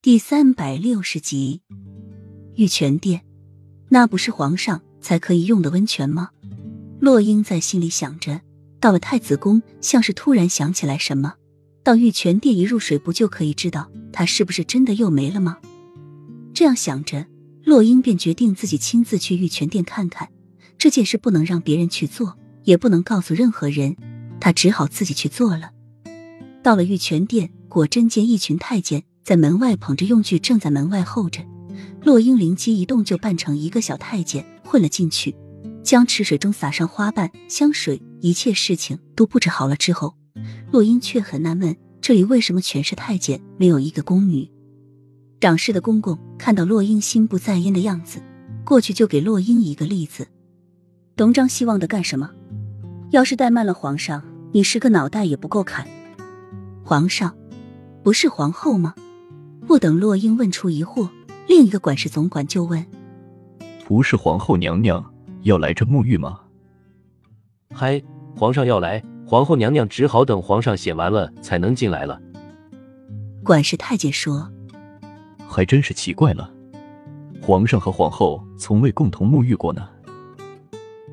第三百六十集，玉泉殿，那不是皇上才可以用的温泉吗？洛英在心里想着。到了太子宫，像是突然想起来什么，到玉泉殿一入水，不就可以知道他是不是真的又没了吗？这样想着，洛英便决定自己亲自去玉泉殿看看。这件事不能让别人去做，也不能告诉任何人，他只好自己去做了。到了玉泉殿，果真见一群太监。在门外捧着用具，正在门外候着。洛英灵机一动，就扮成一个小太监混了进去，将池水中撒上花瓣、香水，一切事情都布置好了之后，洛英却很纳闷，这里为什么全是太监，没有一个宫女？掌事的公公看到洛英心不在焉的样子，过去就给洛英一个例子：东张西望的干什么？要是怠慢了皇上，你十个脑袋也不够砍。皇上，不是皇后吗？不等洛英问出疑惑，另一个管事总管就问：“不是皇后娘娘要来这沐浴吗？”“嗨，皇上要来，皇后娘娘只好等皇上写完了才能进来了。”管事太监说：“还真是奇怪了，皇上和皇后从未共同沐浴过呢。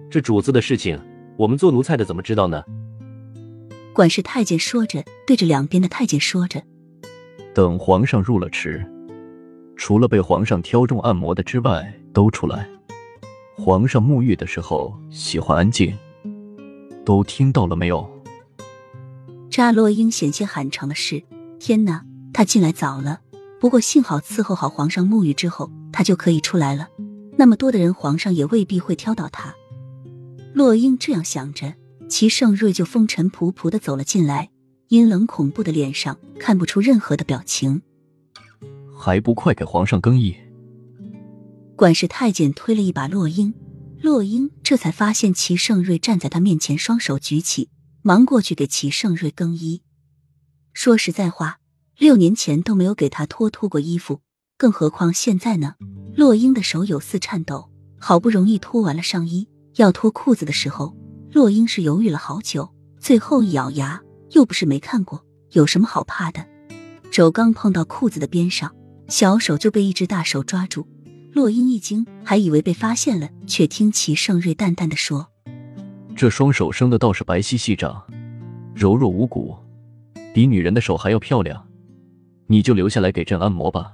这主子的事情，我们做奴才的怎么知道呢？”管事太监说着，对着两边的太监说着。等皇上入了池，除了被皇上挑中按摩的之外，都出来。皇上沐浴的时候喜欢安静，都听到了没有？扎洛英险些喊成了是。天哪，他进来早了，不过幸好伺候好皇上沐浴之后，他就可以出来了。那么多的人，皇上也未必会挑到他。洛英这样想着，齐盛瑞就风尘仆仆的走了进来。阴冷恐怖的脸上看不出任何的表情，还不快给皇上更衣！管事太监推了一把洛英，洛英这才发现齐盛瑞站在他面前，双手举起，忙过去给齐盛瑞更衣。说实在话，六年前都没有给他脱脱过衣服，更何况现在呢？洛英的手有似颤抖，好不容易脱完了上衣，要脱裤子的时候，洛英是犹豫了好久，最后一咬牙。又不是没看过，有什么好怕的？手刚碰到裤子的边上，小手就被一只大手抓住。洛英一惊，还以为被发现了，却听齐盛瑞淡淡的说：“这双手生的倒是白皙细长，柔弱无骨，比女人的手还要漂亮。你就留下来给朕按摩吧。”